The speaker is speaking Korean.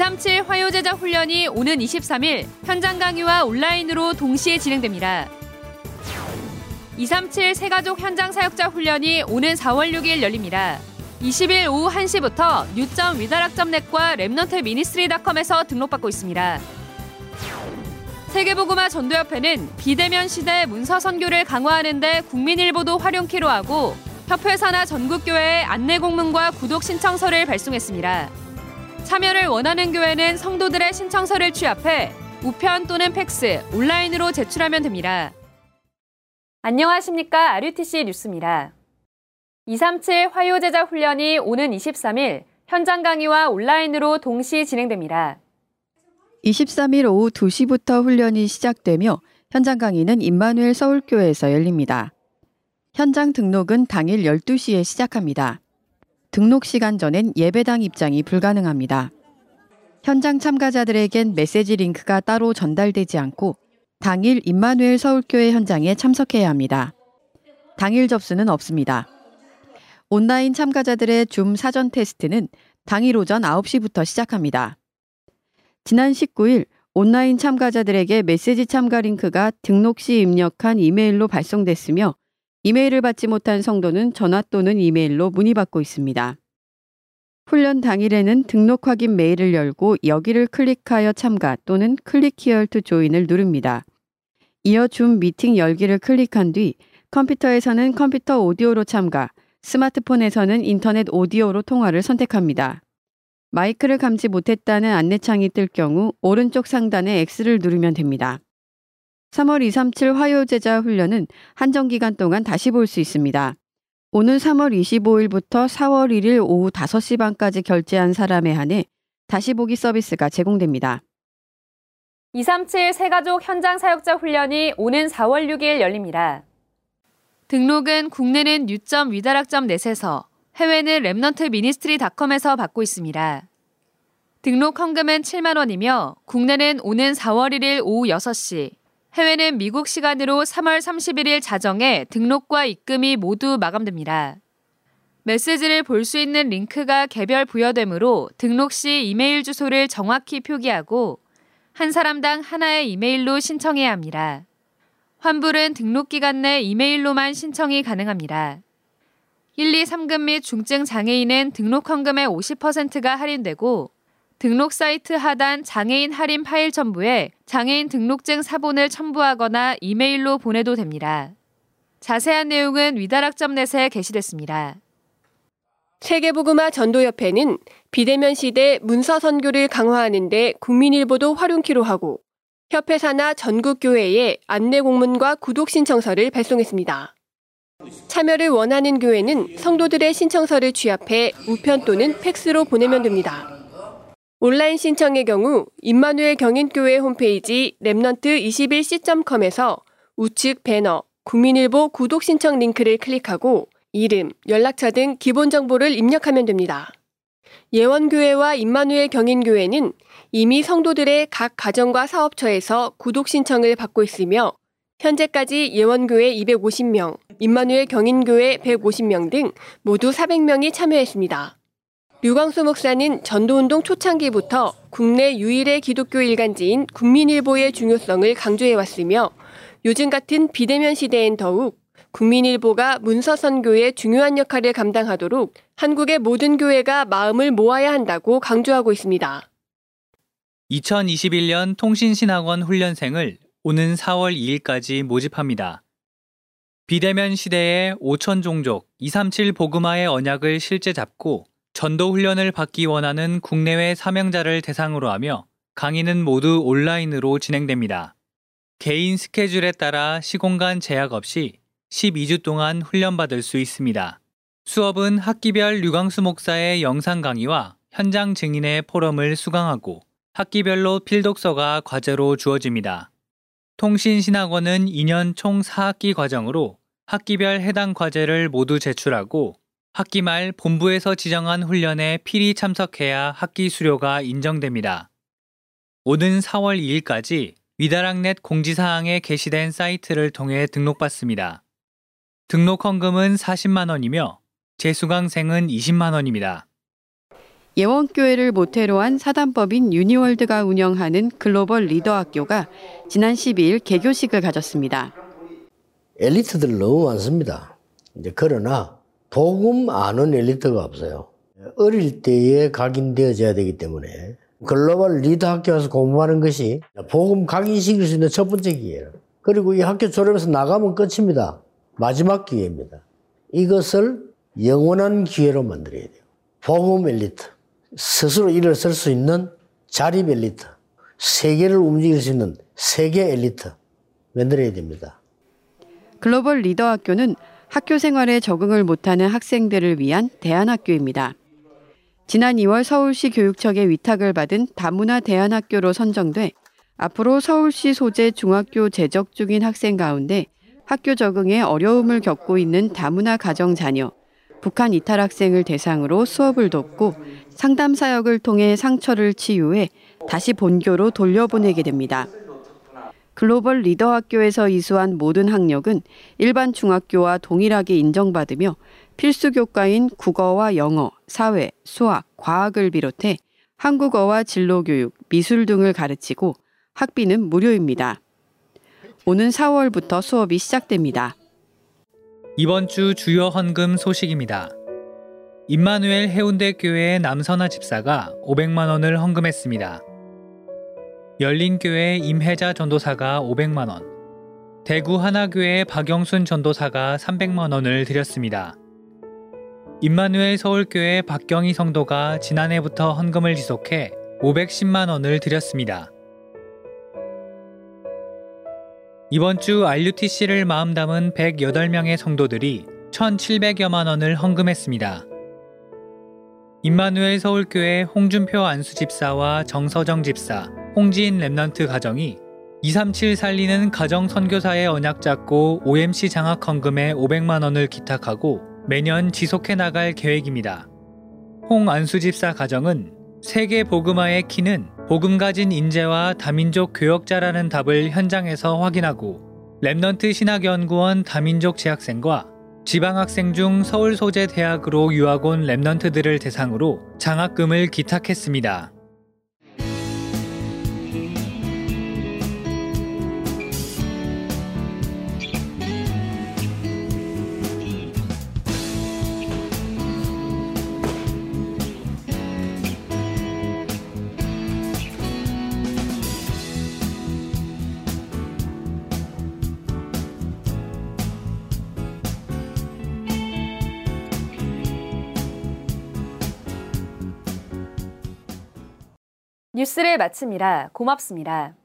237 화요제자 훈련이 오는 23일 현장 강의와 온라인으로 동시에 진행됩니다. 237 새가족 현장 사역자 훈련이 오는 4월 6일 열립니다. 20일 오후 1시부터 뉴점 위다락점넷과 랩넌트 미니스트리닷컴에서 등록받고 있습니다. 세계복음화 전도협회는 비대면 시대 문서 선교를 강화하는 데 국민일보도 활용키로 하고 협회 산하 전국교회에 안내 공문과 구독 신청서를 발송했습니다. 참여를 원하는 교회는 성도들의 신청서를 취합해 우편 또는 팩스, 온라인으로 제출하면 됩니다. 안녕하십니까. RUTC 뉴스입니다. 237 화요제자 훈련이 오는 23일 현장 강의와 온라인으로 동시 진행됩니다. 23일 오후 2시부터 훈련이 시작되며 현장 강의는 임마누엘 서울교회에서 열립니다. 현장 등록은 당일 12시에 시작합니다. 등록 시간 전엔 예배당 입장이 불가능합니다. 현장 참가자들에겐 메시지 링크가 따로 전달되지 않고 당일 임마누엘 서울교회 현장에 참석해야 합니다. 당일 접수는 없습니다. 온라인 참가자들의 줌 사전 테스트는 당일 오전 9시부터 시작합니다. 지난 19일 온라인 참가자들에게 메시지 참가 링크가 등록 시 입력한 이메일로 발송됐으며 이메일을 받지 못한 성도는 전화 또는 이메일로 문의받고 있습니다. 훈련 당일에는 등록 확인 메일을 열고 여기를 클릭하여 참가 또는 Click to Join을 누릅니다. 이어 줌 미팅 열기를 클릭한 뒤 컴퓨터에서는 컴퓨터 오디오로 참가, 스마트폰에서는 인터넷 오디오로 통화를 선택합니다. 마이크를 감지 못했다는 안내창이 뜰 경우 오른쪽 상단에 X를 누르면 됩니다. 3월 237 화요제자 훈련은 한정 기간 동안 다시 볼 수 있습니다. 오는 3월 25일부터 4월 1일 오후 5시 반까지 결제한 사람에 한해 다시 보기 서비스가 제공됩니다. 237 새가족 현장 사역자 훈련이 오는 4월 6일 열립니다. 등록은 국내는 new점 위다락점 net에서 해외는 Remnant Ministry닷컴에서 받고 있습니다. 등록 헌금은 7만 원이며 국내는 오는 4월 1일 오후 6시, 해외는 미국 시간으로 3월 31일 자정에 등록과 입금이 모두 마감됩니다. 메시지를 볼 수 있는 링크가 개별 부여되므로 등록 시 이메일 주소를 정확히 표기하고 한 사람당 하나의 이메일로 신청해야 합니다. 환불은 등록 기간 내 이메일로만 신청이 가능합니다. 1, 2, 3급 및 중증 장애인은 등록 헌금의 50%가 할인되고 등록 사이트 하단 장애인 할인 파일 첨부에 장애인 등록증 사본을 첨부하거나 이메일로 보내도 됩니다. 자세한 내용은 위다락점넷에 게시됐습니다. 세계보그마 전도협회는 비대면 시대 문서 선교를 강화하는 데 국민일보도 활용키로 하고 협회사나 전국교회에 안내 공문과 구독 신청서를 발송했습니다. 참여를 원하는 교회는 성도들의 신청서를 취합해 우편 또는 팩스로 보내면 됩니다. 온라인 신청의 경우 임마누엘 경인교회 홈페이지 랩넌트21c.com에서 우측 배너 국민일보 구독 신청 링크를 클릭하고 이름, 연락처 등 기본 정보를 입력하면 됩니다. 예원교회와 임마누엘 경인교회는 이미 성도들의 각 가정과 사업처에서 구독 신청을 받고 있으며 현재까지 예원교회 250명, 임마누엘 경인교회 150명 등 모두 400명이 참여했습니다. 류광수 목사는 전도운동 초창기부터 국내 유일의 기독교 일간지인 국민일보의 중요성을 강조해왔으며 요즘 같은 비대면 시대엔 더욱 국민일보가 문서 선교의 중요한 역할을 감당하도록 한국의 모든 교회가 마음을 모아야 한다고 강조하고 있습니다. 2021년 통신신학원 훈련생을 오는 4월 2일까지 모집합니다. 비대면 시대에 5천 종족 237 보그마의 언약을 실제 잡고 전도 훈련을 받기 원하는 국내외 사명자를 대상으로 하며 강의는 모두 온라인으로 진행됩니다. 개인 스케줄에 따라 시공간 제약 없이 12주 동안 훈련받을 수 있습니다. 수업은 학기별 류광수 목사의 영상 강의와 현장 증인의 포럼을 수강하고 학기별로 필독서가 과제로 주어집니다. 통신신학원은 2년 총 4학기 과정으로 학기별 해당 과제를 모두 제출하고 학기 말 본부에서 지정한 훈련에 필히 참석해야 학기 수료가 인정됩니다. 오는 4월 2일까지 위다락넷 공지사항에 게시된 사이트를 통해 등록받습니다. 등록 헌금은 40만 원이며 재수강생은 20만 원입니다. 예원교회를 모태로 한 사단법인 유니월드가 운영하는 글로벌 리더 학교가 지난 12일 개교식을 가졌습니다. 엘리트들 너무 많습니다. 이제 그러나 복음 아는 엘리트가 없어요. 어릴 때에 각인되어져야 되기 때문에 글로벌 리더 학교 에서 공부하는 것이 복음 각인시킬 수 있는 첫 번째 기회예요. 그리고 이 학교 졸업해서 나가면 끝입니다. 마지막 기회입니다. 이것을 영원한 기회로 만들어야 돼요. 복음 엘리트. 스스로 일을 쓸 수 있는 자립 엘리트. 세계를 움직일 수 있는 세계 엘리트. 만들어야 됩니다. 글로벌 리더 학교는 학교 생활에 적응을 못하는 학생들을 위한 대안학교입니다. 지난 2월 서울시 교육청의 위탁을 받은 다문화 대안학교로 선정돼 앞으로 서울시 소재 중학교 재적 중인 학생 가운데 학교 적응에 어려움을 겪고 있는 다문화 가정 자녀, 북한 이탈 학생을 대상으로 수업을 돕고 상담 사역을 통해 상처를 치유해 다시 본교로 돌려보내게 됩니다. 글로벌 리더 학교에서 이수한 모든 학력은 일반 중학교와 동일하게 인정받으며 필수 교과인 국어와 영어, 사회, 수학, 과학을 비롯해 한국어와 진로교육, 미술 등을 가르치고 학비는 무료입니다. 오는 4월부터 수업이 시작됩니다. 이번 주 주요 헌금 소식입니다. 임마누엘 해운대 교회의 남선아 집사가 500만 원을 헌금했습니다. 열린교회 임혜자 전도사가 500만 원, 대구 하나교회 박영순 전도사가 300만 원을 드렸습니다. 임마누엘 서울교회 박경희 성도가 지난해부터 헌금을 지속해 510만 원을 드렸습니다. 이번 주 RUTC를 마음 담은 108명의 성도들이 1,700여만 원을 헌금했습니다. 임마누엘 서울교회 홍준표 안수 집사와 정서정 집사, 홍지인 Remnant 가정이 237 살리는 가정 선교사의 언약 잡고 OMC 장학 헌금에 500만 원을 기탁하고 매년 지속해 나갈 계획입니다. 홍 안수 집사 가정은 세계 복음화의 키는 복음 가진 인재와 다민족 교역자라는 답을 현장에서 확인하고 Remnant 신학연구원 다민족 재학생과 지방학생 중 서울 소재 대학으로 유학 온 Remnant들을 대상으로 장학금을 기탁했습니다. 뉴스를 마칩니다. 고맙습니다.